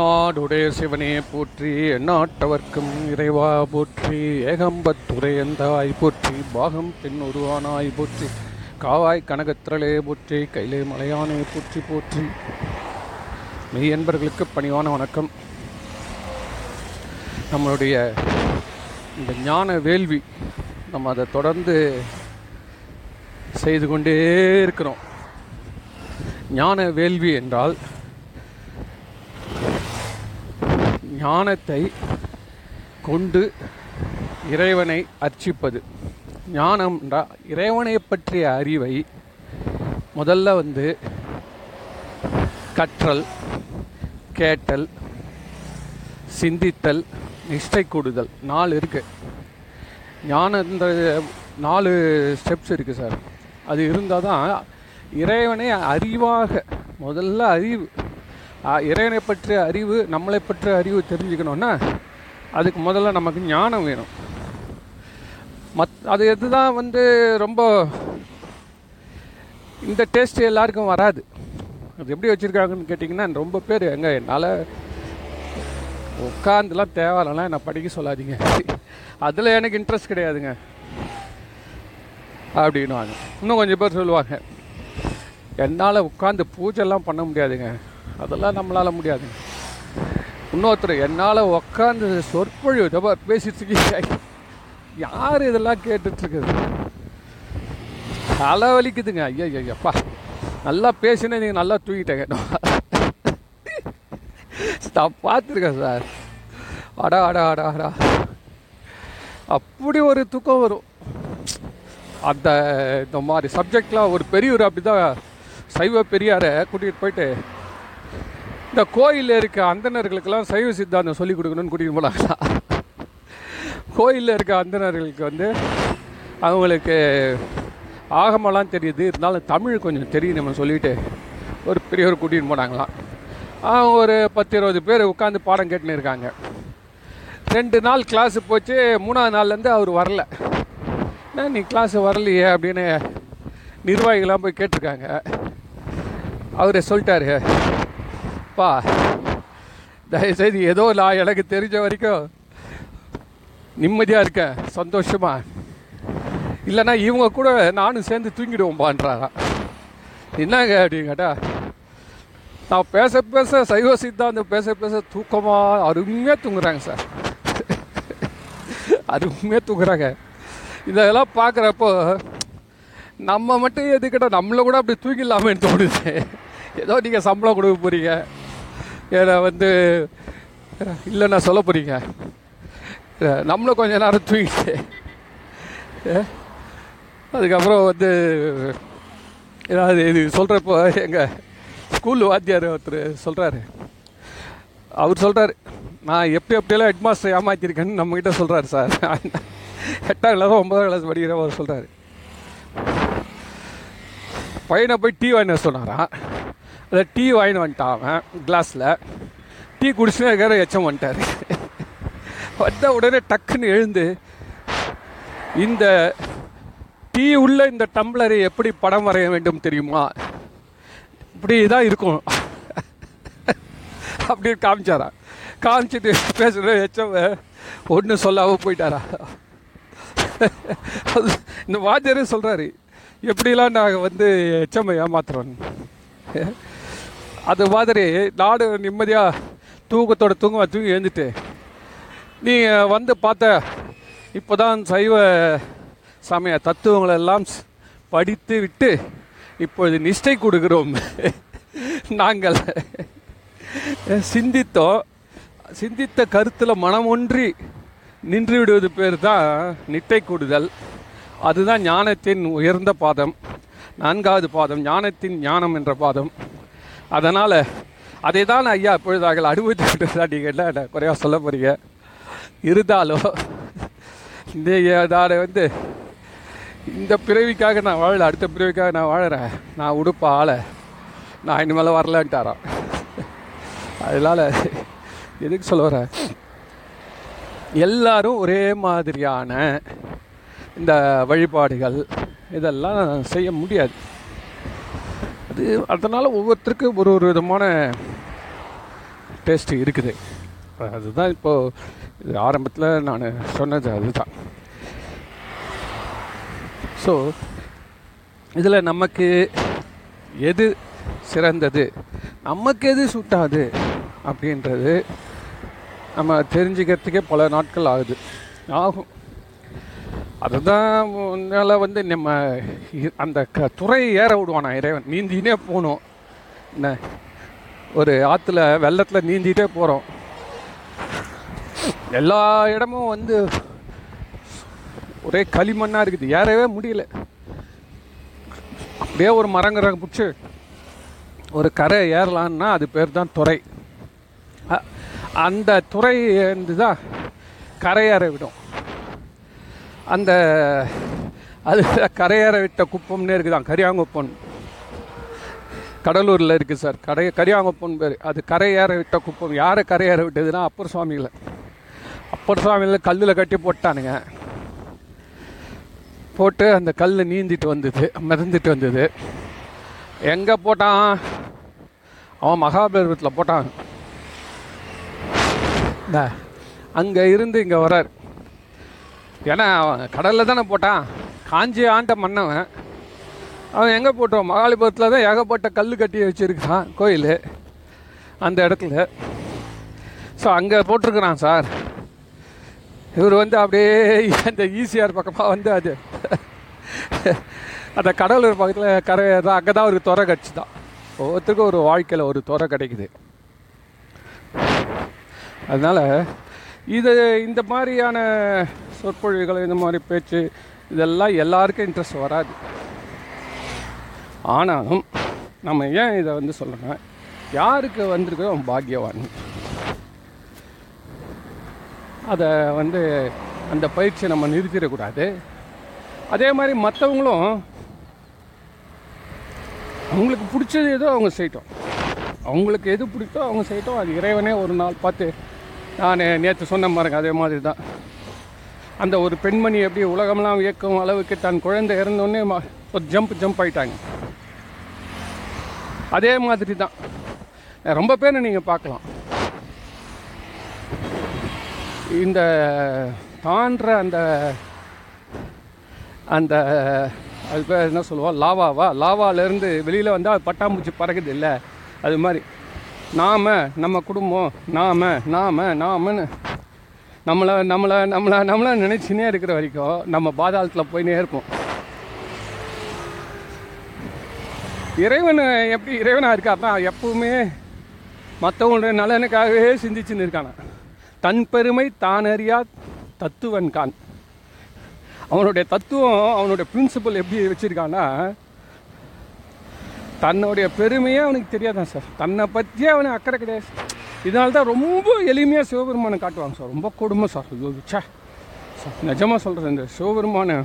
நாடுடைய சிவனே போற்றி நாட்டவர்க்கும் இறைவா போற்றி ஏகம்பத்துரை எந்தாய் போற்றி பாகம் பெண் உருவானாய் போற்றி காவாய் கனகத்திரளே போற்றி கைலே மலையானே போற்றி போற்றி. மெய் என்பர்களுக்கு பணிவான வணக்கம். நம்மளுடைய இந்த ஞான வேள்வி நம்ம அதை தொடர்ந்து செய்து கொண்டே இருக்கிறோம். ஞான வேள்வி என்றால் ஞானத்தை கொண்டு இறைவனை அர்ச்சிப்பது. ஞானம் என்றால் இறைவனை பற்றிய அறிவை முதல்ல வந்து கற்றல் கேட்டல் சிந்தித்தல் நிஷ்டை கூடுதல். நாலு இருக்குது ஞானன்றது நாலு ஸ்டெப்ஸ் இருக்குது சார். அது இருந்தால் தான் இறைவனை அறிவாக முதல்ல அறிவு இறைவனை பற்றிய அறிவு நம்மளை பற்றிய அறிவு தெரிஞ்சுக்கணுன்னா அதுக்கு முதல்ல நமக்கு ஞானம் வேணும். மத் அது எதுதான் வந்து ரொம்ப இந்த டேஸ்ட் எல்லாருக்கும் வராது. அது எப்படி வச்சுருக்காங்கன்னு கேட்டிங்கன்னா ரொம்ப பேர் எங்கே என்னால் உட்காந்துலாம் தேவையில்லாம் என்னை படிக்க சொல்லாதீங்க. அதில் எனக்கு இன்ட்ரெஸ்ட் கிடையாதுங்க. அப்படின்னுவாங்க. இன்னும் கொஞ்சம் பேர் சொல்லுவாங்க. என்னால் உட்காந்து பூஜைலாம் பண்ண முடியாதுங்க. அதெல்லாம் நம்மளால் முடியாதுங்க இன்னொருத்தர் என்னால் உக்காந்து சொற்பொழிவு தப்பா பேசிட்டு இருக்கீங்க. யார் இதெல்லாம் கேட்டுட்டு இருக்குது? தலை வலிக்குதுங்க ஐயா ஐயப்பா நல்லா பேசினே நீங்கள் நல்லா தூக்கிட்டேங்க நான் பார்த்துருக்கேன் சார். அடா அடா அடா அடா. அப்படி ஒரு தூக்கம் வரும். அந்த இந்த மாதிரி சப்ஜெக்ட்லாம் ஒரு பெரியவர் அப்படி தான் சைவ பெரியாரை கூட்டிகிட்டு போயிட்டு இந்த கோயிலில் இருக்க அந்தனர்களுக்கெல்லாம் சைவ சித்தாந்தம் சொல்லிக் கொடுக்கணும்னு கூட்டிகிட்டு போனாங்களா? கோயிலில் இருக்க அந்தணர்களுக்கு வந்து அவங்களுக்கு ஆகமெல்லாம் தெரியுது. இருந்தாலும் தமிழ் கொஞ்சம் தெரியும் நம்ம சொல்லிட்டு ஒரு பெரியவர் கூட்டிகிட்டு போனாங்களாம். அவங்க ஒரு பத்து இருபது பேர் உட்காந்து பாடம் கேட்டுன்னு இருக்காங்க. ரெண்டு நாள் கிளாஸு போச்சு. மூணாவது நாள்லேருந்து அவர் வரல. என்ன நீ கிளாஸு வரலையே? அப்படின்னு நிர்வாகிகளாம் போய் கேட்டிருக்காங்க. அவர் சொல்லிட்டாரு. பா தயவுசெய்து ஏதோ நான் எனக்கு தெரிஞ்ச வரைக்கும் நிம்மதியாக இருக்கேன் சந்தோஷமா. இல்லைன்னா இவங்க கூட நானும் சேர்ந்து தூங்கிடுவோம்பான்றாராம் என்னங்க அப்படின்னு கேட்டால் நான் பேச பேச சைவ சித்தாந்தம் பேச பேச தூக்கமாக அருமையாக தூங்குறாங்க சார். அருமையாக தூங்குறாங்க. இதெல்லாம் பார்க்குறப்போ நம்ம மட்டும் எதுக்கிட்ட நம்மளை கூட அப்படி தூங்கிடலாமேன்னு தோணுது. ஏதோ நீங்கள் சம்பளம் கொடுக்க போகிறீங்க ஏன்னா வந்து இல்லைன்னா சொல்ல போகிறீங்க நம்மளும் கொஞ்ச நேரம் தூங்கிட்டு அதுக்கப்புறம் வந்து ஏதாவது இது சொல்கிறப்போ எங்கள் ஸ்கூல் வாத்தியார் ஒருத்தர் சொல்கிறாரு அவர் சொல்கிறாரு நான் எப்படி எப்படியெல்லாம் ஹெட் மாஸ்டர் ஏமாத்திருக்கேன்னு நம்மக்கிட்ட சொல்கிறாரு சார். எட்டாம் கிளாஸ் ஒன்பதாம் கிளாஸ் படிக்கிறவர் சொல்கிறாரு பையனை போய் டீ வாங்கின சொன்னாராம். அதை டீ வாங்கின்னு வந்துட்டான் அவன் கிளாஸில் டீ குடிச்சுனே இருக்கிற எச்சம் வந்துட்டார். வந்த உடனே டக்குன்னு எழுந்து இந்த டீ உள்ள இந்த டம்ளரை எப்படி படம் வரைய வேண்டும் தெரியுமா? இப்படி தான் இருக்கும். அப்படின்னு காமிச்சாரா. காமிச்சிட்டு பேசுகிற எச்சம் ஒன்றும் சொல்லாமல் போயிட்டாரா? இந்த வாத்தியாரே சொல்கிறாரு எப்படிலாம் நாங்கள் வந்து எச்சம் ஏமாத்துறோம் அது மாதிரி நாடு நிம்மதியாக தூக்கத்தோட தூங்க தூங்கி எழுந்துட்டு. நீங்கள் வந்து பார்த்த இப்போ தான் சைவ சமய தத்துவங்களெல்லாம் ஸ்- படித்து விட்டு இப்பொழுது நிஷ்டை கொடுக்கிறோம் நாங்கள் சிந்தித்தோம். சிந்தித்த கருத்தில் மனம் ஒன்றி நின்று விடுவது பேர் தான் நிட்டை கூடுதல். அதுதான் ஞானத்தின் உயர்ந்த பாதம். நான்காவது பாதம் ஞானத்தின் ஞானம் என்ற பாதம். அதனால் அதை தான் ஐயா இப்பொழுதாக அனுபவித்து விட்டு நீங்கள் என்ன குறையாக சொல்ல போகிறீங்க இருந்தாலும் இந்த நான் வந்து இந்த பிறவிக்காக நான் வாழல அடுத்த பிறவிக்காக நான் வாழறேன். நான் உடுப்ப ஆளை. நான் இனிமேல் வரலன்ட்டாராம். அதனால் எதுக்கு சொல்ல வரேன் எல்லாரும் ஒரே மாதிரியான இந்த வழிபாடுகள் இதெல்லாம் செய்ய முடியாது. அது அதனால் ஒவ்வொருத்தருக்கும் ஒரு ஒரு விதமான டேஸ்ட்டு இருக்குது. அதுதான் இப்போது இது ஆரம்பத்தில் நான் சொன்னது அதுதான். ஸோ இதில் நமக்கு எது சிறந்தது? நமக்கு எது சூட்டாது? அப்படின்றது நம்ம தெரிஞ்சுக்கிறதுக்கே பல நாட்கள் ஆகுது. ஆகும். அதுதான் முன்னால் வந்து நம்ம அந்த க துறை ஏற விடுவானா இறைவன். நீந்தினே போகணும். என்ன? ஒரு ஆற்றுல வெள்ளத்தில் நீந்திட்டே போகிறோம் எல்லா இடமும் வந்து ஒரே களிமண்ணாக இருக்குது. ஏறவே முடியல. அப்படியே ஒரு மரங்கிற பிடிச்சி ஒரு கரை ஏறலான்னா அது பேர் தான் துறை. அந்த துறை வந்து தான் கரையேற விடும். அந்த அது கரையேற விட்ட குப்பம்னே இருக்குதான் கரியாங்குப்பம் கடலூரில் இருக்குது சார். கடை கரியாங்குப்பம் பேர். அது கரையேற விட்ட குப்பம். யாரை கரையேற விட்டதுன்னா அப்பர் சுவாமியில். அப்பர் சுவாமியில் கல்லில் கட்டி போட்டானுங்க. போட்டு அந்த கல் நீந்திட்டு வந்தது. மிதந்துட்டு வந்தது. எங்கே போட்டான்? அவன் மகாபலிபுரத்தில் போட்டான். அங்கே இருந்து இங்கே வரார். ஏன்னா அவன் கடலில் தானே போட்டான் காஞ்சி ஆண்ட மன்னவன். அவன் எங்கே போட்டோம் மகாலிபுரத்தில் தான் ஏகப்பட்ட கல் கட்டி வச்சுருக்கான் கோயில் அந்த இடத்துல. ஸோ அங்கே போட்டிருக்கிறான் சார். இவர் வந்து அப்படியே அந்த ஈசிஆர் பக்கமாக வந்து அது அந்த கடலூர் பக்கத்தில் கரை தான் அங்கே தான் ஒரு துறை கட்சி தான் ஒவ்வொருத்தருக்கும் ஒரு வாழ்க்கையில் ஒரு துறை கிடைக்குது. அதனால் இது இந்த மாதிரியான சொற்பொழிவுகள் இந்த மாதிரி பேச்சு இதெல்லாம் எல்லாருக்கும் இன்ட்ரெஸ்ட் வராது. ஆனாலும் நம்ம ஏன் இதை வந்து சொல்லணும் யாருக்கு வந்திருக்கோ அவன் பாக்கியவான். அதை வந்து அந்த பயிற்சியை நம்ம நிறுத்திடக்கூடாது. அதே மாதிரி மற்றவங்களும் அவங்களுக்கு பிடிச்சது ஏதோ அவங்க செய்யட்டும். அவங்களுக்கு எது பிடிச்சோ அவங்க செய்யட்டும். அது இறைவனே ஒரு நாள் பார்த்து நான் நேற்று சொன்ன மாதிரி அதே மாதிரி தான். அந்த ஒரு பெண்மணி எப்படி உலகம்லாம் இயக்கும் அளவுக்கு தன் குழந்தை இறந்தோடனே ஒரு ஜம்ப் ஜம்ப் ஆயிட்டாங்க. அதே மாதிரி தான். ரொம்ப பேர் நீங்கள் பார்க்கலாம். இந்த தான்ற அந்த அந்த அது பேர் என்ன சொல்லுவோம் லாவாவா? லாவாலேருந்து வெளியில் வந்தால் அது பட்டாம்பூச்சி பறக்குது இல்லை அது மாதிரி. நாம நம்ம குடும்பம் நாம நாம நாமன்னு நம்மளை நம்மளை நம்மளை நம்மளை நினச்சினே இருக்கிற வரைக்கும் நம்ம பாதாளத்தில் போயினே இருப்போம். இறைவன் எப்படி இறைவனாக இருக்காருன்னா எப்பவுமே மற்றவங்களுடைய நலனுக்காகவே சிந்திச்சுன்னு இருக்கானா. தன் பெருமை தானறியா தத்துவன் கான். அவனுடைய தத்துவம் அவனுடைய பிரின்சிபல் எப்படி வச்சிருக்கான்னா தன்னுடைய பெருமையே அவனுக்கு தெரியாதான் சார்? தன்னை பற்றியே அவனுக்கு அக்கறை கிடையாது. இதனால தான் ரொம்ப எளிமையாக சிவபெருமானை காட்டுவாங்க சார். ரொம்ப கொடுமை சார். ஐயோ, சார் நிஜமாக சொல்கிறேன் இந்த சிவபெருமான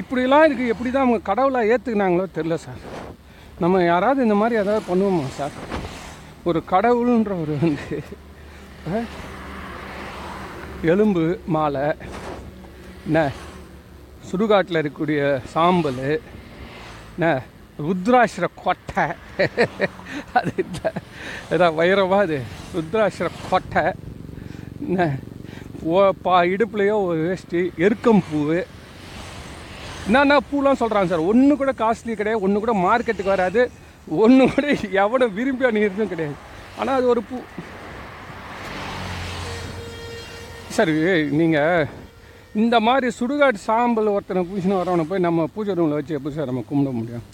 இப்படிலாம் இருக்குது எப்படி தான் அவங்க கடவுளாக ஏற்றுக்கினாங்களோ தெரில சார். நம்ம யாராவது இந்த மாதிரி ஏதாவது பண்ணுவோமா சார்? ஒரு கடவுளுன்ற ஒரு வந்து எலும்பு மாலை என்ன சுடுகாட்டில் இருக்கக்கூடிய சாம்பல் என்ன ருத்ராசிர கொட்டை. அது இல்லை. ஏதாவது வைரவா அது? ருத்ராசிர கொட்டை. என்ன? ஓ பா இடுப்புலையோ ஒரு வேஷ்டி எருக்கம் பூவு என்னென்ன பூலாம் சொல்கிறாங்க சார். ஒன்று கூட காஸ்ட்லி கிடையாது ஒன்று கூட மார்க்கெட்டுக்கு வராது. ஒன்று கூட எவனை விரும்பி அணிகிறதும் கிடையாது. ஆனால் அது ஒரு பூ. சார் நீங்கள் இந்த மாதிரி சுடுகாட்டு சாம்பல் ஒருத்தனை பூசின வரவனை போய் நம்ம பூஜை ரூமில் வச்சு எப்படி சார் நம்ம கும்பிட முடியும்?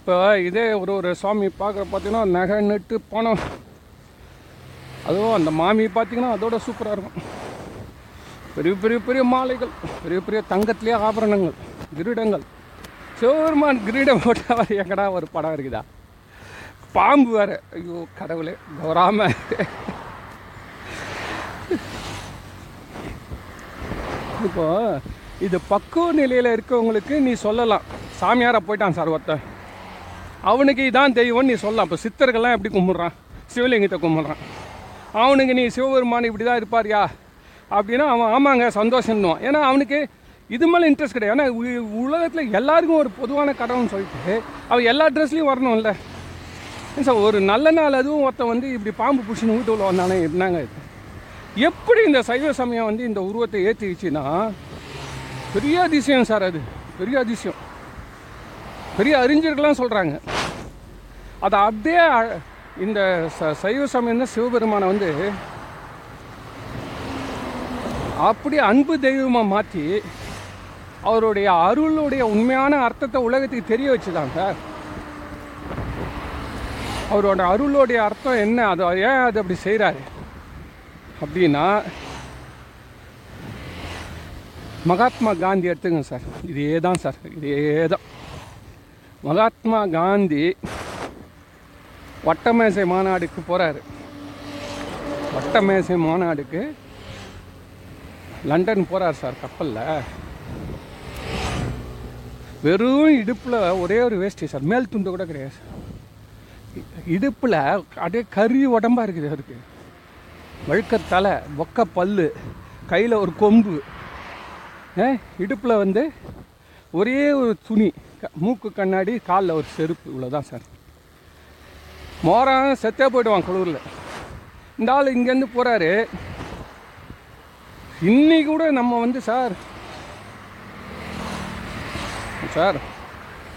இப்போ இதே ஒரு ஒரு சுவாமி பார்க்குற பார்த்தீங்கன்னா நகை நட்டு பணம். அதுவும் அந்த மாமி பார்த்தீங்கன்னா அதோட சூப்பராக இருக்கும். பெரிய பெரிய பெரிய மாலைகள் பெரிய பெரிய தங்கத்திலே ஆபரணங்கள் கிரீடங்கள். சிவபெருமான் கிரீடம் போட்டால் எங்கடா ஒரு படம் இருக்குதா? பாம்பு வேற. ஐயோ கடவுளே கௌராம. இப்போ இது பக்குவ நிலையில் இருக்கவங்களுக்கு நீ சொல்லலாம். சாமியாரை போயிட்டான் சார் ஒருத்தன். அவனுக்கு இதான் தெய்வம் நீ சொல்லலாம். இப்போ சித்தர்கள்லாம் எப்படி கும்பிட்றான்? சிவலிங்கத்தை கும்பிட்றான். அவனுக்கு நீ சிவபெருமான் இப்படி தான் இருப்பார்யா? அப்படின்னா அவன் ஆமாங்க சந்தோஷம்னுவான். ஏன்னா அவனுக்கு இது மேலே இன்ட்ரெஸ்ட் கிடையாது. ஏன்னா உலகத்தில் எல்லாருக்கும் ஒரு பொதுவான கடவுள்னு சொல்லிட்டு அவன் எல்லா ட்ரெஸ்லையும் வரணும்ல. சார் ஒரு நல்ல நாள் அதுவும் ஒருத்தன் வந்து இப்படி பாம்பு பிடிச்சின்னு வீட்டுக்குள்ள வந்தானே என்னங்க இது? எப்படி இந்த சைவ சமயம் வந்து இந்த உருவத்தை ஏற்றிடுச்சுன்னா பெரிய அதிசயம் சார் அது. பெரிய அதிசயம். பெரிய அறிஞர்கள்லாம் சொல்கிறாங்க அதை அப்படியே இந்த ச சைவ சமயம் தான் சிவபெருமானை வந்து அப்படியே அன்பு தெய்வமாக மாற்றி அவருடைய அருளுடைய உண்மையான அர்த்தத்தை உலகத்துக்கு தெரிய வச்சுதான் சார். அவரோட அருளுடைய அர்த்தம் என்ன? அது ஏன் அது அப்படி செய்கிறாரு அப்படின்னா மகாத்மா காந்தி எடுத்துங்க சார். இதே தான் சார். இதே தான் மகாத்மா காந்தி வட்டமேசை மாநாடுக்கு போகிறாரு வட்டமேசை மாநாடுக்கு லண்டன் போகிறார் சார் கப்பலில். வெறும் இடுப்பில் ஒரே ஒரு வேஷ்டி சார். மேல் துண்டு கூட கிடையாது சார். இடுப்பில் அப்படியே கறி உடம்பா இருக்குது அவருக்கு. வழுக்க தலை பொக்க பல்லு கையில் ஒரு கொம்பு. ஏ இடுப்பில் வந்து ஒரே ஒரு துணி. மூக்கு கண்ணாடி காலில் ஒரு செருப்பு இவ்வளோதான் சார். மோரம் செத்தே போயிடுவான் குளூரில் இந்த ஆள் இங்கேருந்து போகிறாரு இன்னைக்கு கூட நம்ம வந்து சார் சார்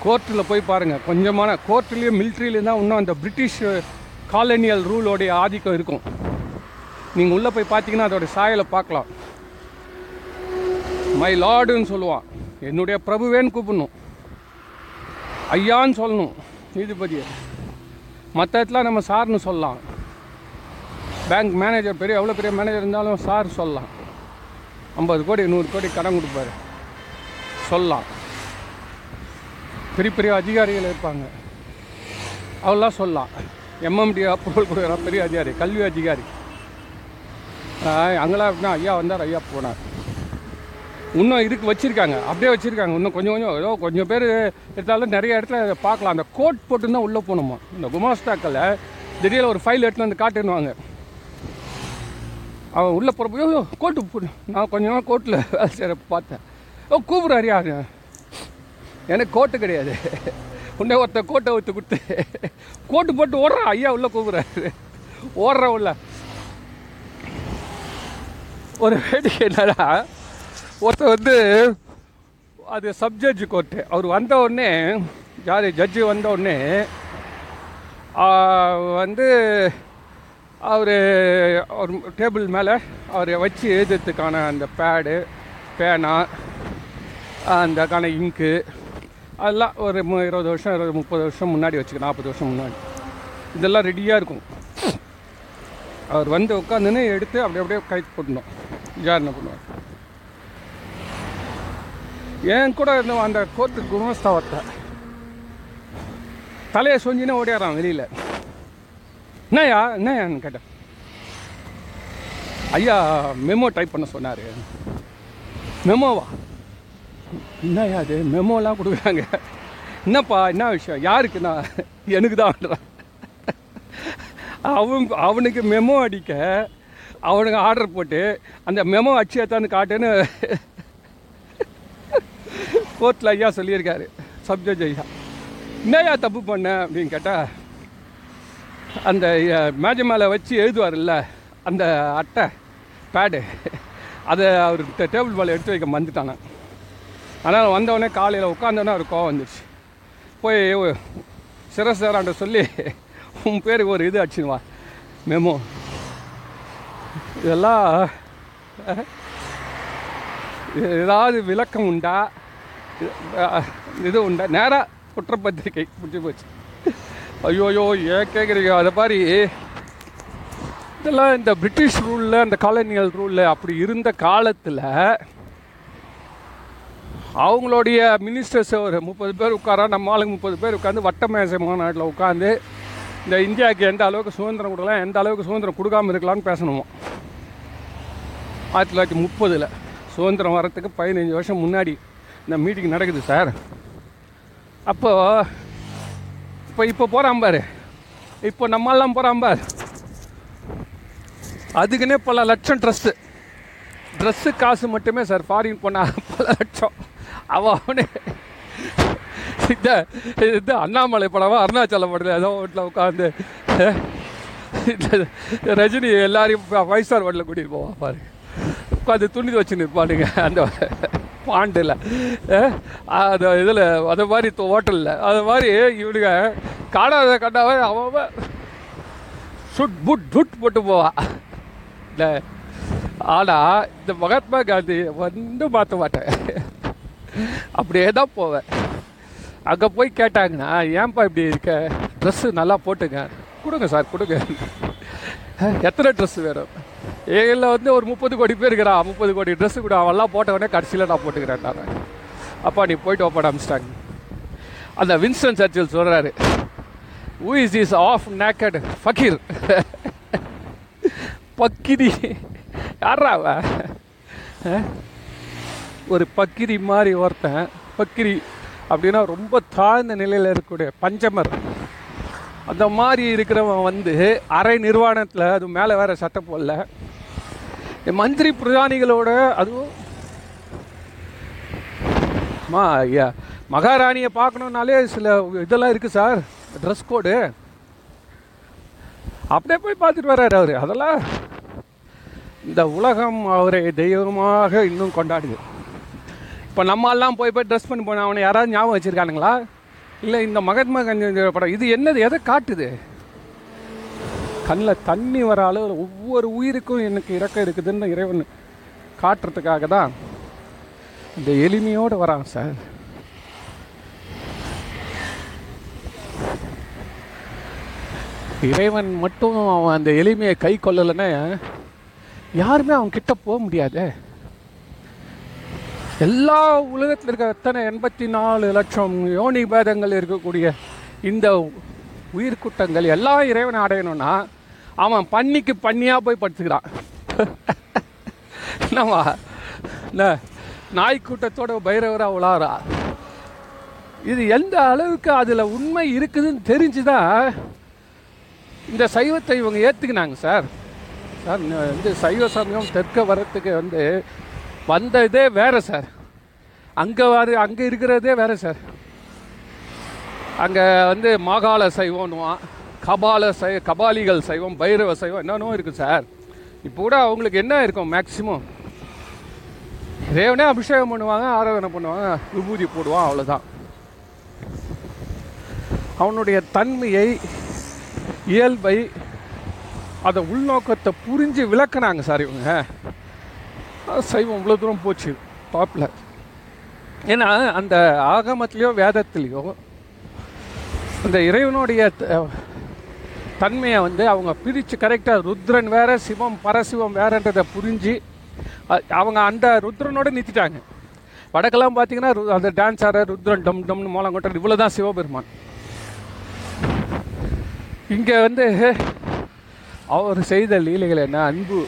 கோர்ட்டில் போய் பாருங்கள் கொஞ்சமான கோர்ட்லேயும் மிலிட்ரிலேயும் தான் இன்னும் அந்த பிரிட்டிஷ் காலனியல் ரூலோடைய ஆதிக்கம் இருக்கும். நீங்கள் உள்ளே போய் பார்த்தீங்கன்னா அதோட சாயலை பார்க்கலாம். மை லார்டுன்னு சொல்லுவான். என்னுடைய பிரபுவேன்னு கூப்பிடணும். ஐயான்னு சொல்லணும் நீதிபதியை. மற்ற இடத்துல நம்ம சார்னு சொல்லலாம். பேங்க் மேனேஜர் பெரிய எவ்வளோ பெரிய மேனேஜர் இருந்தாலும் சார் சொல்லலாம். ஐம்பது கோடி நூறு கோடி கடன் கொடுப்பாரு. சொல்லலாம். பெரிய பெரிய அதிகாரிகள் இருப்பாங்க. அவெல்லாம் சொல்லலாம். எம்எம்டி அப்ரூவல் கொடுக்குற பெரிய அதிகாரி கல்வி அதிகாரி. அங்கெல்லாம் எப்படின்னா ஐயா வந்தார் ஐயா போனார். இன்னும் இதுக்கு வச்சுருக்காங்க. அப்படியே வச்சுருக்காங்க. இன்னும் கொஞ்சம் கொஞ்சம் ஏதோ கொஞ்சம் பேர் எடுத்தாலும் நிறைய இடத்துல அதை பார்க்கலாம். அந்த கோட் போட்டு தான் உள்ளே போகணுமா? இந்த குமாஸ்தாக்களில் திடீர்னு ஒரு ஃபைல் எடுத்துன்னு வந்து காட்டுன்னுவாங்க அவன் உள்ளே போகிறப்போ கோட்டு போடு நான் கொஞ்ச நாள் கோட்டில் வேலை செய்கிற பார்த்தேன். ஓ கூப்பிட்றாரு எனக்கு கோட்டு கிடையாது. உன்னே ஒருத்த கோட்டை ஊற்று கொடுத்து கோட்டு போட்டு ஓடுறான். ஐயா உள்ளே கூப்பிட்றாரு. ஓடுற உள்ள ஒரு வேடிக்கை என்னடா ஒருத்தர் வந்து அது சப்ஜட்ஜ் கோர்ட்டு அவர் வந்த உடனே யார் ஜட்ஜு வந்த உடனே வந்து அவர் அவர் டேபிள் மேலே அவரை வச்சு எழுதுறதுக்கான அந்த பேடு பேனா அந்தக்கான இங்கு அதெல்லாம் ஒரு இருபது வருஷம் இருபது முப்பது வருஷம் முன்னாடி வச்சுக்க நாற்பது வருஷம் முன்னாடி. இதெல்லாம் ரெடியாக இருக்கும். அவர் வந்து உட்காந்துன்னு எடுத்து அப்படி அப்படியே கை போட்டணும் விசாரணை பண்ணுவார். என் கூட இருந்த அந்த கோர்ட்டு குமஸ்தாவத்தை தலையை சொஞ்சினே ஓடியாரான் வெளியில். என்னையா என்னையான்னு கேட்டேன். ஐயா மெமோ டைப் பண்ண சொன்னார். மெமோவா என்னையா அது மெமோலாம் கொடுக்குறாங்க. என்னப்பா என்ன விஷயம்? யாருக்கு நான் எனக்கு தான் அவன் அவனுக்கு மெமோ அடிக்க அவனுக்கு ஆர்டர் போட்டு அந்த மெமோ அச்சு ஏத்தாந்து காட்டுன்னு கோர்ட்டில் ஐயா சொல்லியிருக்காரு. சப்ஜெக்ட் ஐயா. என்னையா தப்பு பண்ண அப்படின்னு கேட்டால் அந்த மேஜை மேலே வச்சு எழுதுவார்ல அந்த அட்டை பேடு அதை அவர் டேபிள் மேலே எடுத்து வைக்க மந்துட்டானே ஆனால் வந்தவொடனே காலையில் உட்காந்தோன்னே அவர் கோவம் வந்துடுச்சு போய் சிரசாராண்ட சொல்லி உன் பேருக்கு ஒரு இது அடிச்சுன்னுவா மெமோ இதெல்லாம் ஏதாவது விளக்கம் உண்டா? இது உண்டா நேராக குற்றப்பத்திரிக்கை முடிஞ்சு போச்சு. ஐயோயோ ஏன் கேட்குறீங்க அதை மாதிரி இதெல்லாம் இந்த பிரிட்டிஷ் ரூலில் அந்த காலனியல் ரூலில் அப்படி இருந்த காலத்தில் அவங்களுடைய மினிஸ்டர்ஸ் ஒரு முப்பது பேர் உட்காரா நம்ம ஆளுங்க முப்பது பேர் உட்காந்து வட்ட மேசை மாநாட்டில் உட்காந்து இந்த இந்தியாவுக்கு எந்த அளவுக்கு சுதந்திரம் கொடுக்கலாம் எந்த அளவுக்கு சுதந்திரம் கொடுக்காம இருக்கலாம்னு பேசணுமோ. ஆயிரத்தி தொள்ளாயிரத்தி முப்பதில் சுதந்திரம் வரத்துக்கு பதினஞ்சு வருஷம் முன்னாடி இந்த மீட்டிங் நடக்குது சார் அப்போது இப்போ இப்போ போகிறான் பாரு. இப்போ நம்மெல்லாம் போகிறான் பாரு. அதுக்குன்னே பல லட்சம் ட்ரெஸ்ஸு ட்ரெஸ்ஸு காசு மட்டுமே சார் ஃபாரின் போனால் பல லட்சம். அவன் அவனே இந்த இது அண்ணாமலை படமா அருணாச்சலம் படத்தில் ஏதோ வீட்டில் உட்காந்து ரஜினி எல்லாரையும் ஃபைவ் ஸ்டார் ஹோட்டலில் கூட்டிகிட்டு போவான் பாரு. உட்காந்து துணி வச்சு நிற்பானுங்க அந்த பாண்டில் அது இதில் அது மாதிரி ஹோட்டலில். அது மாதிரி இவனுங்க காணாத கண்டாவே அவன் சுட் புட் துட் போட்டு போவான் இல்லை ஆனால் இந்த மகாத்மா காந்தி வந்து மாற்ற மாட்டேன். அப்படியே தான் போவேன். அங்கே போய் கேட்டாங்கன்னா ஏன்பா இப்படி இருக்க? ட்ரெஸ்ஸு நல்லா போட்டுங்க கொடுங்க சார் கொடுங்க. எத்தனை ட்ரெஸ்ஸு வேணும்? ஏல வந்து ஒரு முப்பது கோடி பேர் இருக்கிறான் முப்பது கோடி ட்ரெஸ்ஸு கூட அவெல்லாம் போட்டவொடனே கடைசியில் நான் போட்டுக்கிறேன் நான். அப்பா நீ போயிட்டு ஓப்பன் அமிச்சிட்டாங்க அந்த வின்ஸ்டன் சர்ச்சில் சொல்கிறாரு who is is half naked fakir பக்கிரி யாரா ஒரு பக்கிரி மாதிரி ஒருத்தன் பக்கிரி அப்படின்னா ரொம்ப தாழ்ந்த நிலையில் இருக்கக்கூடிய பஞ்சமர். அந்த மாதிரி இருக்கிறவன் வந்து அரை நிர்வாணத்தில் அது மேலே வேறு சட்டை போடல. மந்திரி பிரதானிகளோட அதுவும் மா ஐயா மகாராணியை பார்க்கணுன்னாலே சில இதெல்லாம் இருக்குது சார் ட்ரெஸ் கோடு அப்படியே போய் பார்த்துட்டு வர்றாரு அவர். அதெல்லாம் இந்த உலகம் அவரை தெய்வமாக இன்னும் கொண்டாடுது. இப்போ நம்மெல்லாம் போய் போய் ட்ரெஸ் பண்ணி போன அவனை யாராவது ஞாபகம் வச்சுருக்கானுங்களா? இல்லை இந்த மகாத்மா காந்தி படம் இது என்னது? எதை காட்டுது? கண்ணில் தண்ணி வர அளவில் ஒவ்வொரு உயிருக்கும் எனக்கு இறக்கம் இருக்குதுன்னு இறைவன் காட்டுறதுக்காக தான் இந்த எளிமையோடு வரான் சார். இறைவன் மட்டும் அவன் அந்த எளிமையை கை கொள்ளலைன்னா யாருமே அவன் கிட்ட போக முடியாது. எல்லா உலகத்தில் இருக்க எத்தனை எண்பத்தி நாலு லட்சம் யோனி பேதங்கள் இருக்கக்கூடிய இந்த உயிர் குட்டங்கள் எல்லாம் இறைவனை அடையணும்னா அவன் பண்ணிக்கு பண்ணியாக போய் படுத்துக்கிறான் என்னவா என்ன? நாய் கூட்டத்தோட பைரவராக உலாரா இது எந்த அளவுக்கு அதில் உண்மை இருக்குதுன்னு தெரிஞ்சுதான் இந்த சைவத்தை இவங்க ஏற்றுக்கினாங்க சார். சார் வந்து சைவ சமயம் தெற்க வரத்துக்கு வந்து வந்த இதே வேற சார். அங்கே வர அங்கே இருக்கிறதே வேறு சார். அங்கே வந்து மாகாள சைவம்னுவான் கபால சை கபாலிகள் சைவம் பைரவ சைவம் என்னென்னோ இருக்குது சார். இப்போ கூட அவங்களுக்கு என்ன இருக்கும் மேக்சிமம் தேவனே அபிஷேகம் பண்ணுவாங்க ஆராதனை பண்ணுவாங்க விபூதி போடுவான் அவ்வளோதான் அவனுடைய தன்மையை இயல்பை அதை உள்நோக்கத்தை புரிஞ்சு விளக்குனாங்க சார் இவங்க. சைவம் இவ்வளோ தூரம் போச்சு டாப்பில் ஏன்னா அந்த ஆகமத்திலையோ வேதத்துலேயோ அந்த இறைவனுடைய தன்மையை வந்து அவங்க பிரித்து கரெக்டாக ருத்ரன் வேற சிவம் பரசிவம் வேறன்றதை புரிஞ்சு அவங்க அந்த ருத்ரனோட நிறுத்திட்டாங்க. வடக்கெல்லாம் பார்த்தீங்கன்னா ரு- அந்த டான்ஸ் ஆட ருத்ரன் டம் டம்னு மோலங்கொட்டர் இவ்வளோ தான் சிவபெருமான். இங்கே வந்து அவர் செய்த லீலைகள் என்ன? அன்பு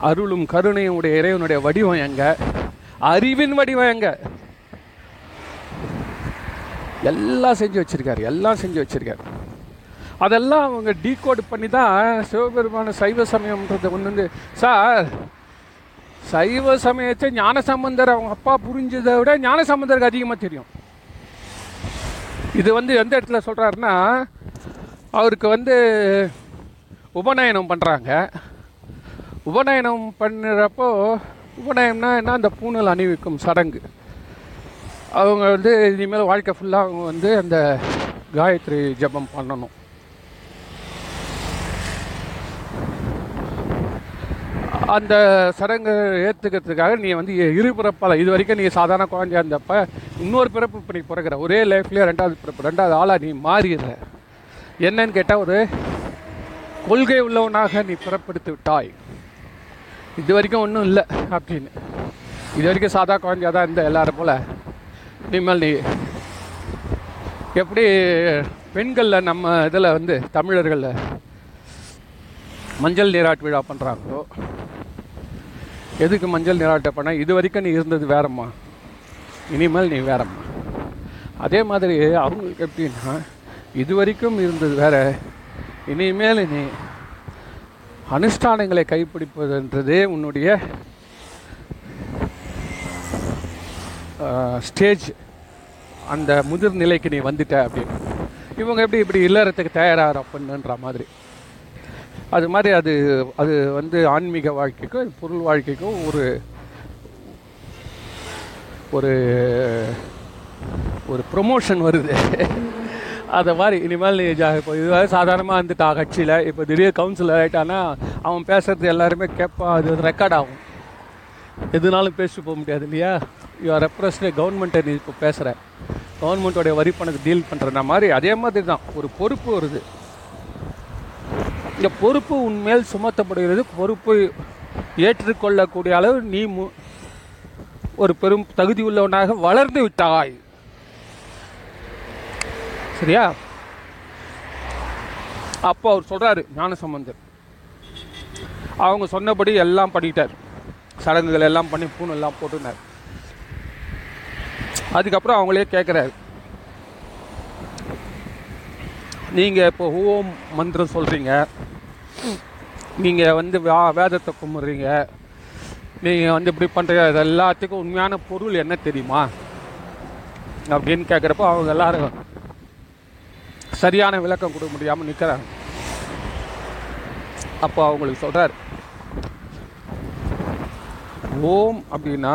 அருளும் கருணையும் உடைய இறைவனுடைய வடிவம் எங்க? அறிவின் வடிவம் எங்கே? எல்லாம் செஞ்சு வச்சுருக்காரு எல்லாம் செஞ்சு வச்சுருக்காரு. அதெல்லாம் அவங்க டீகோட் பண்ணி தான் சிவபெருமான சைவ சமயம்ன்றது ஒன்று வந்து சார் சைவ சமயத்தை ஞானசம்பந்தர் அவங்க அப்பா புரிஞ்சதை விட ஞானசம்பந்தருக்கு அதிகமாக தெரியும். இது வந்து எந்த இடத்துல சொல்கிறாருன்னா அவருக்கு வந்து உபநயனம் பண்ணுறாங்க உபநயனம் பண்ணுறப்போ உபநயம்னா என்ன? அந்த பூணல் அணிவிக்கும் சடங்கு. அவங்க வந்து இனிமேல் வாழ்க்கை ஃபுல்லாக அவங்க வந்து அந்த காயத்ரி ஜெபம் பண்ணணும். அந்த சடங்கு ஏற்றுக்கிறதுக்காக நீ வந்து இரு பிறப்பால் இது வரைக்கும் நீ சாதாரண குழந்தையா இருந்தப்ப இன்னொரு பிறப்பு இப்போ நீ பிறக்கிற. ஒரே லைஃப்லேயே ரெண்டாவது பிறப்பு ரெண்டாவது ஆளாக நீ மாறிடுற. என்னன்னு கேட்டால் ஒரு கொள்கை உள்ளவனாக நீ பிறப்படுத்தி விட்டாய். இது வரைக்கும் ஒன்றும் இல்லை அப்படின்னு. இது வரைக்கும் சாதா குழந்தையாக தான் இருந்த எல்லாரும் போல். இனிமேல் நீ எப்படி பெண்களில் நம்ம இதில் வந்து தமிழர்களில் மஞ்சள் நீராட்டு விழா பண்ணுறாங்களோ எதுக்கு மஞ்சள் நீராட்ட பண்ண? இது வரைக்கும் நீ இருந்தது வேறம்மா. இனிமேல் நீ வேறம்மா. அதே மாதிரி அவங்களுக்கு எப்படின்னா இது வரைக்கும் இருந்தது வேற. இனிமேல் நீ அனுஷ்டானங்களை கைப்பிடிப்பதுன்றதே உன்னுடைய ஸ்டேஜ் அந்த முதிர்நிலைக்கு நீ வந்துட்ட அப்படின்னு. இவங்க எப்படி இப்படி இல்லறத்துக்கு தயாராகிற பொண்ணுன்ற மாதிரி. அது மாதிரி அது அது வந்து ஆன்மீக வாழ்க்கைக்கும் பொருள் வாழ்க்கைக்கும் ஒரு ஒரு ஒரு ப்ரொமோஷன் வருது. அதை மாதிரி இனிமேல் நீ ஜா இப்போ இதுவாக சாதாரணமாக வந்துட்டா கட்சியில். இப்போ திடீர் கவுன்சிலர் ஆகிட்டானா அவன் பேசுகிறது எல்லாருமே கேட்பான் அது ரெக்கார்ட் ஆகும். எதுனாலும் பேசிட்டு போக முடியாது இல்லையா? யூஆர் ரெப்ரஸன்ட் கவர்மெண்ட்டை நீ இப்போ பேசுகிற கவர்மெண்ட்டோடைய வரி பணக்கு டீல் பண்ணுற மாதிரி அதே மாதிரி தான். ஒரு பொறுப்பு வருது. இந்த பொறுப்பு உன்மேல் சுமத்தப்படுகிறது. பொறுப்பு ஏற்றுக்கொள்ளக்கூடிய அளவு நீ மு ஒரு பெரும் தகுதி உள்ளவனாக வளர்ந்து விட்டாய். சரியா? அப்போ அவர் சொல்றாரு ஞானசம்பந்தர் அவங்க சொன்னபடி எல்லாம் பண்ணிட்டார். சடங்குகள் எல்லாம் பண்ணி பூணெல்லாம் போட்டுனார். அதுக்கப்புறம் அவங்களே கேட்குறாரு நீங்கள் இப்போ ஓம் மந்திரம் சொல்கிறீங்க நீங்கள் வந்து வா வேதத்தை கும்பிட்றீங்க. நீங்கள் வந்து இப்படி பண்ணுற இது எல்லாத்துக்கும் உண்மையான பொருள் என்ன தெரியுமா? அப்படின்னு கேட்குறப்போ அவங்க எல்லாரும் சரியான விளக்கம் கொடுக்க முடியாமல் நிற்கிறாங்க அப்போ அவங்களுக்கு சொல்கிறார் ஓம் அப்படின்னா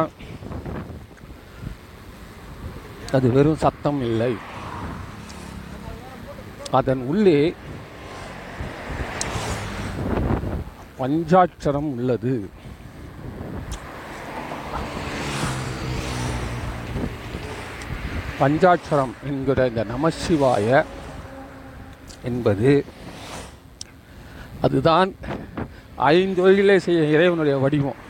அது வெறும் சத்தம் இல்லை. அதன் உள்ளே பஞ்சாட்சரம் உள்ளது. பஞ்சாட்சரம் என்கிற இந்த நமசிவாய என்பது அதுதான் ஐந்தொழிலே செய்ய இறைவனுடைய வடிவம்.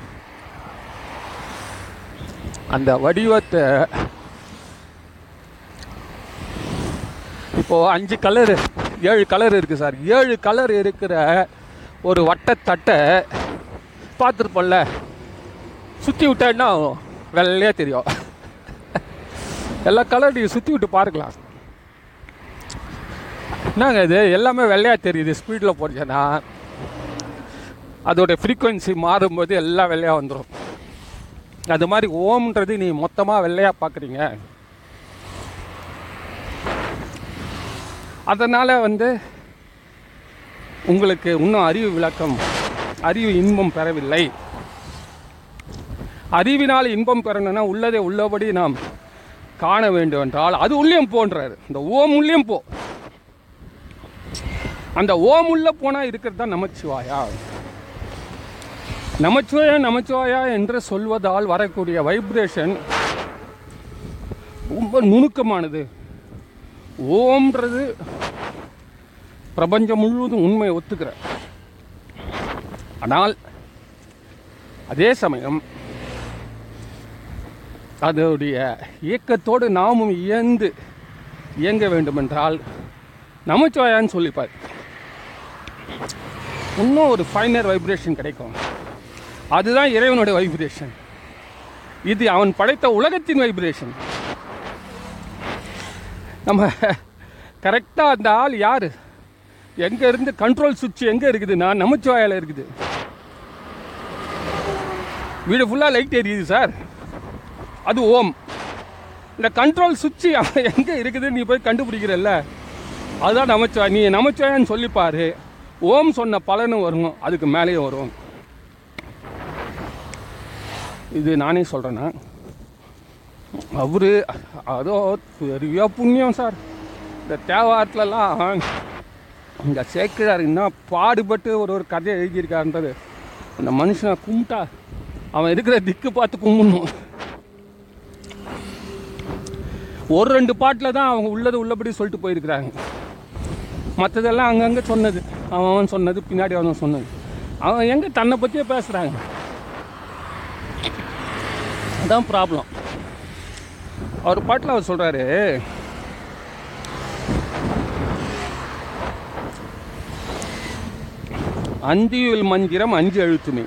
அந்த வடிவத்தை இப்போது அஞ்சு கலர் ஏழு கலர் இருக்குது சார் ஏழு கலர் இருக்கிற ஒரு வட்டத்தட்டை பார்த்துருப்போம்ல சுற்றி விட்டேன்னா வெள்ளையாக தெரியும். எல்லா கலர் நீங்கள் சுற்றி விட்டு பார்க்கலாம். என்னங்க இது? எல்லாமே வெள்ளையாக தெரியுது ஸ்பீடில் போடுச்சேன்னா. அதோடய ஃப்ரீக்குவென்சி மாறும்போது எல்லாம் வெள்ளையாக வந்துடும் அது மாதிரி ஓம்ன்றது நீ மொத்தமாக வெள்ளையாக பார்க்குறீங்க. அதனால் வந்து உங்களுக்கு இன்னும் அறிவு விளக்கம் அறிவு இன்பம் பெறவில்லை. அறிவினால் இன்பம் பெறணும்னா உள்ளதை உள்ளபடி நாம் காண வேண்டும் என்றால் அது உள்ளியம் போன்றாரு. இந்த ஓம் உள்ளியம் போ. அந்த ஓம் உள்ள போனால் இருக்கிறது தான் நமச்சிவாயா. நமச்சிவாயா நமச்சிவாயா என்று சொல்வதால் வரக்கூடிய வைப்ரேஷன் ரொம்ப நுணுக்கமானது. ஓம்ன்றது பிரபஞ்சம் முழுவதும் உண்மையை ஒத்துக்கிற. ஆனால் அதே சமயம் அதோடைய இயக்கத்தோடு நாமும் இயந்து இயங்க வேண்டுமென்றால் நமச்சிவாயான்னு சொல்லிப்பார். இன்னும் ஒரு ஃபைனர் வைப்ரேஷன் கிடைக்கும். அதுதான் இறைவனுடைய வைப்ரேஷன் இது அவன் படைத்த உலகத்தின் வைப்ரேஷன் நம்ம கரெக்டாக அந்த ஆள் யார்? எங்கே இருந்து கண்ட்ரோல் சுவிட்ச் எங்கே இருக்குது? நான் நமச்சிவாயில் இருக்குது. வீடு ஃபுல்லாக லைட் எரியுது சார் அது ஓம். இந்த கண்ட்ரோல் சுவிட்சு எங்கே இருக்குதுன்னு நீ போய் கண்டுபிடிக்கிறல்ல. அதுதான் நமச்சிவாய் நீ நமச்சிவாயான்னு சொல்லிப்பார் ஓம் சொன்ன பலனும் வரும். அதுக்கு மேலேயும் வரும். இது நானே சொல்கிறேன்னா அவர் அதோ பெரிய புண்ணியம் சார். இந்த தேவாரத்துலலாம் இந்த சேக்கிழார் என்ன பாடுபட்டு ஒரு ஒரு கதையை எழுதியிருக்காருன்றது. அந்த மனுஷனை கும்பிட்டா அவன் இருக்கிற திக்கு பார்த்து கும்பிடணும். ஒரு ரெண்டு பாட்டில் தான் அவங்க உள்ளது உள்ளபடி சொல்லிட்டு போயிருக்கிறாங்க. மற்றதெல்லாம் அங்கங்கே சொன்னது. அவன் அவன் சொன்னது பின்னாடி அவன் சொன்னது. அவன் எங்கே தன்னை பற்றியே பேசுகிறாங்க அதான் ப்ராப்ளம் அவர் பாட்டில் அவர் சொல்கிறாரு அந்தியுள் மந்திரம் அஞ்சு எழுத்துமே.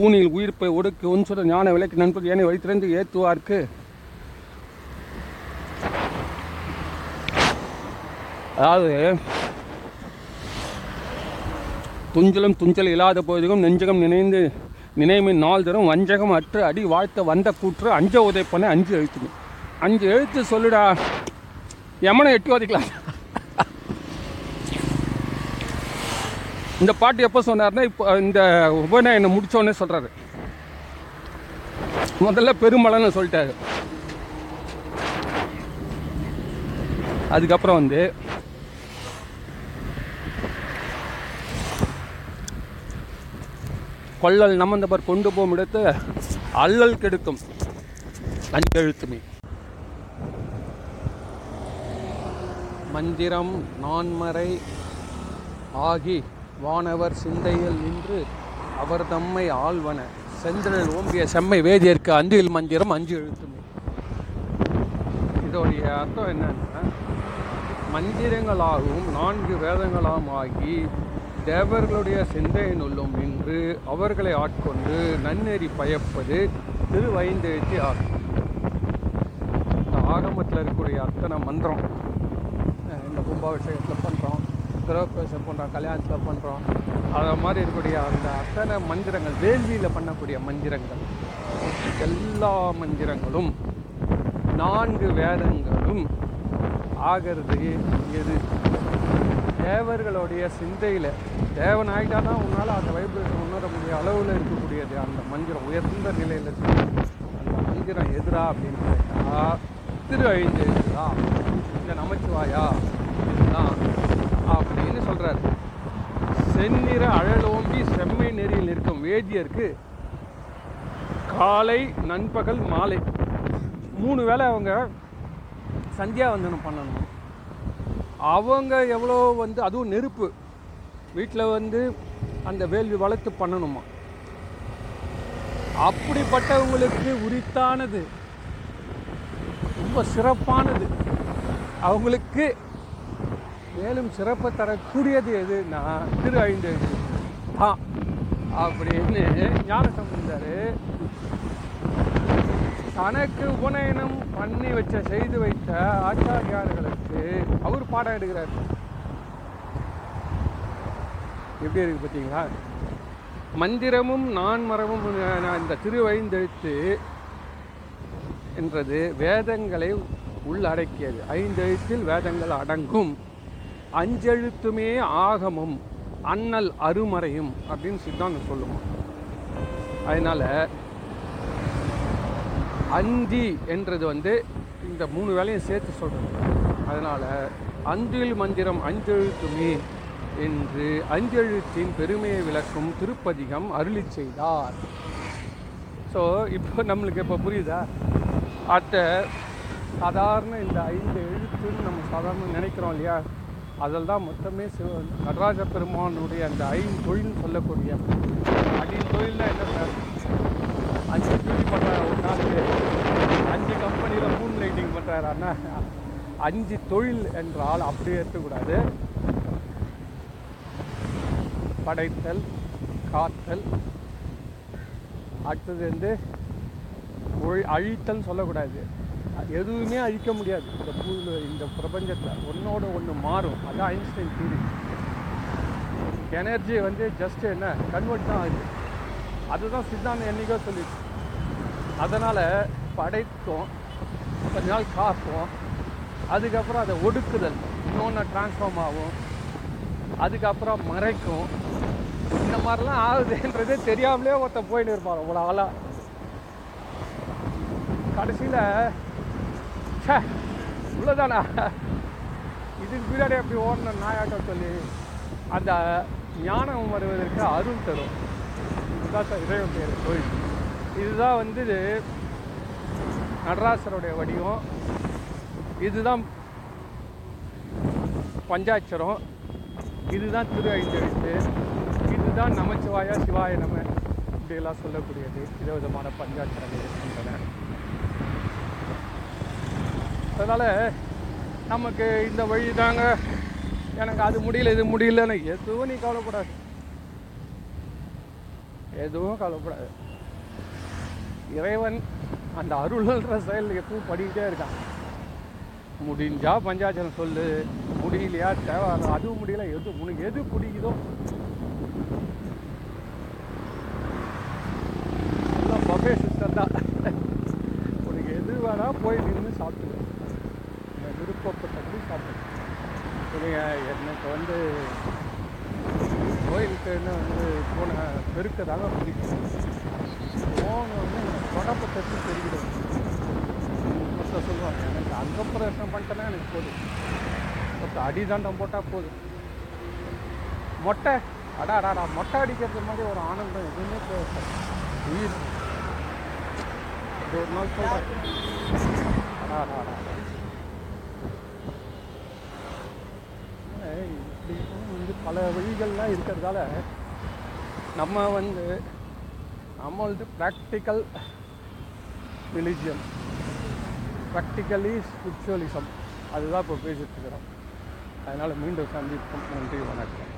ஊனில் உயிர்ப்பை ஒடுக்கு உன்சுட ஞான விளக்கு நண்பர் ஏனை வைத்திருந்து ஏத்துவார்க்கு. அதாவது துஞ்சலும் துஞ்சல் இல்லாத போதிலும் நெஞ்சகம் நினைந்து நினைமின் நாள் தரும் வஞ்சகம் அற்று அடி வாழ்த்த வந்த கூற்று அஞ்ச உதைப்பன அஞ்சு எழுத்துமே. அஞ்சு எழுத்து சொல்லுடா. யமனை எட்டி உதைக்கலாம். இந்த பாட்டு எப்போ சொன்னார்னா இப்போ இந்த உபநயனம் முடித்தோடனே சொல்கிறாரு முதல்ல பெருமளன்னு சொல்லிட்டாரு. அதுக்கப்புறம் வந்து கொள்ளல் நமந்தவர் கொண்டு போகும் இடத்து அல்லல் கெடுக்கும் அஞ்செழுத்துமே. மந்திரம் நான்மறை ஆகி வானவர் சிந்தையில் நின்று அவர் தம்மை ஆழ்வன செந்திரல் ஓம்பிய செம்மை வேதியர்க்கு அஞ்சில் மந்திரம் அஞ்சு எழுத்துமே. இதோடைய அர்த்தம் என்னன்னா மந்திரங்களாகவும் நான்கு வேதங்களாம் ஆகி தேவர்களுடைய சிந்தையினுள்ளும் என்று அவர்களை ஆட்கொண்டு நன்னெறி பயப்பது திருவைந்தேத்தி ஆகும். இந்த ஆகமத்தில் இருக்கக்கூடிய அத்தனை மந்திரம் இந்த கும்பாபிஷேகத்தில் பண்ணுறோம் கிரகப்பிரவேசம் பண்ணுறோம் கல்யாணத்தில் பண்ணுறோம் அதை மாதிரி இருக்கக்கூடிய அந்த அத்தனை மந்திரங்கள் வேள்வியில் பண்ணக்கூடிய மந்திரங்கள் எல்லா மந்திரங்களும் நான்கு வேதங்களும் ஆகிறது எது தேவர்களுடைய சிந்தையில் தேவன் ஆகிட்டா தான் உன்னால் அந்த வைப்ரேஷன் உணர முடிய அளவில் இருக்கக்கூடியது. அந்த மந்திரம் உயர்ந்த நிலையில் அந்த மந்திரம் எதிரா அப்படின்னு கேட்டா திரு ஐந்து எதிரா இந்த நமச்சிவாயா இதுதான் அப்படின்னு சொல்கிறார் செந்நிற அழலோம்பி செம்மை நெறியில் இருக்கும் வேதியருக்கு காலை நண்பகல் மாலை மூணு வேளை அவங்க சந்தியாவந்தனம் பண்ணணும். அவங்க எவ்வளோ வந்து அதுவும் நெருப்பு. வீட்டில் வந்து அந்த வேள்வி வளர்த்து பண்ணணுமா? அப்படிப்பட்டவங்களுக்கு உரித்தானது. ரொம்ப சிறப்பானது. அவங்களுக்கு மேலும் சிறப்பை தரக்கூடியது எதுன்னா திரு ஐந்து தான் அப்படின்னு ஞான சம்பந்தார் தனக்கு உபநயனம் பண்ணி வச்ச செய்து வைத்த ஆச்சாரியார்களுக்கு அவர் பாடம் எடுக்கிறார். எப்படி இருக்கு பார்த்தீங்களா? மந்திரமும் நான்மரமும் இந்த திருவைந்தெழுத்து என்றது வேதங்களை உள்ளடக்கியது ஐந்தெழுத்தில் வேதங்கள் அடங்கும். அஞ்செழுத்துமே ஆகமும் அண்ணல் அருமறையும் அப்படின்னு சித்தாந்தம் சொல்லுவோம் அதனால அந்தி என்றது வந்து இந்த மூணு வேலையும் சேர்த்து சொல்கிறோம் அதனால் அஞ்சில் மந்திரம் அஞ்செழுத்துமே என்று அஞ்செழுத்தின் பெருமையை விளக்கும் திருப்பதிகம் அருளி செய்தார். ஸோ இப்போ நம்மளுக்கு இப்போ புரியுதா? அத்த சாதாரண இந்த ஐந்து எழுத்துன்னு நம்ம சாதாரண நினைக்கிறோம் இல்லையா? அதில் தான் மொத்தமே சிவ நடராஜ பெருமானுடைய அந்த ஐந்து தொழில்னு சொல்லக்கூடிய அடி தொழில்னா என்ன சார்? அஞ்சு பண்ணுற பண்ணுறாரு ஒரு நாளைக்கு? அஞ்சு கம்பெனியில் மூன் ரைட்டிங் பண்ணுறாரு அண்ணா அஞ்சு தொழில் என்றால் அப்படியே இருக்கக்கூடாது. படைத்தல் காத்தல். அடுத்தது வந்து ஒழி அழித்தல் சொல்லக்கூடாது. எதுவுமே அழிக்க முடியாது. இந்த பூவில் இந்த பிரபஞ்சத்தில் ஒன்றோட ஒன்று மாறும். அதான் ஐன்ஸ்டைன் தீரி எனர்ஜி வந்து ஜஸ்ட் என்ன? கன்வெர்ட் தான் ஆகுது. அதுதான் சித்தாந்தம் என்னைக்கோ சொல்லிடுச்சு. அதனால் படைத்தோம். கொஞ்ச நாள் காப்போம் அதுக்கப்புறம் அதை ஒடுக்குதல். இன்னொன்று ட்ரான்ஸ்ஃபார்ம் ஆகும். அதுக்கப்புறம் மறைக்கும். இந்த மாதிரிலாம் ஆகுதுன்றதே தெரியாமலே ஒருத்தன் போயின்னு இருப்பான். அவ்வளோ ஆளாக கடைசியில் ச்சே இவ்வளோதானா இதுக்கு பின்னாடி எப்படி ஓடணும் நாயாட்டம் சொல்லி அந்த ஞானம் வருவதற்கு அருள் தரும். இதுதான் சார் இறைவன் பேர். கோயில் இதுதான் வந்து நடராசருடைய வடிவம். இதுதான் பஞ்சாட்சரம். இதுதான் திரு ஐந்தெழுத்து இதுதான் நமச்சிவாயா சிவாய நம இப்படியெல்லாம் சொல்லக்கூடியது. விதவிதமான பஞ்சாட்சரங்கள் இருக்கின்றன. அதனால் நமக்கு இந்த வழி தாங்க. எனக்கு அது முடியல இது முடியலன்னு எதுவும் நீ கவலைப்படாது. எதுவும் கவலைப்படாது. இறைவன் அந்த அருள்ன்ற செயல் எப்பவும் படிக்கிட்டே இருக்கான். முடிஞ்சால் பஞ்சாச்சலம் சொல்லு. முடியலையா? தேவை அதுவும் முடியல. எது உனக்கு எது பிடிக்குதோ? பஃபே சிஸ்டம் தான். உனக்கு எது வேணா போய் நின்று சாப்பிட்டு விருப்பப்பட்டபடி சாப்பிட்டு நீங்கள் எனக்கு வந்து கோயிலுக்குன்னு வந்து போன பெருக்க தாங்க பிடிக்கும். போன வந்து தொடப்பத்தை தெரிகிறது மொத்தம் சொல்லுவாங்க எனக்கு அங்கப்பிரசம் பிரச்சனை எனக்கு போதும் பத்து அடி தாண்டம் போட்டால் போதும் மொட்டை. அடா அடாடா மொட்டை அடிக்கிறது மாதிரி ஒரு ஆனந்தம் எதுவுமே தேவை உயிர். இது ஒரு நாள் சொல்கிறேன் அடா அடா அடா. இப்படி வந்து பல வழிகள்லாம் இருக்கிறதால நம்ம வந்து நம்மளது ப்ராக்டிக்கல் ரிலிஜியன் ப்ராக்டிக்கலி ஸ்பிரிச்சுவலிசம் அதுதான் இப்போ பேசிட்டு இருக்கிறோம். அதனால் மீண்டும் சந்திப்போம். நன்றி வணக்கம்.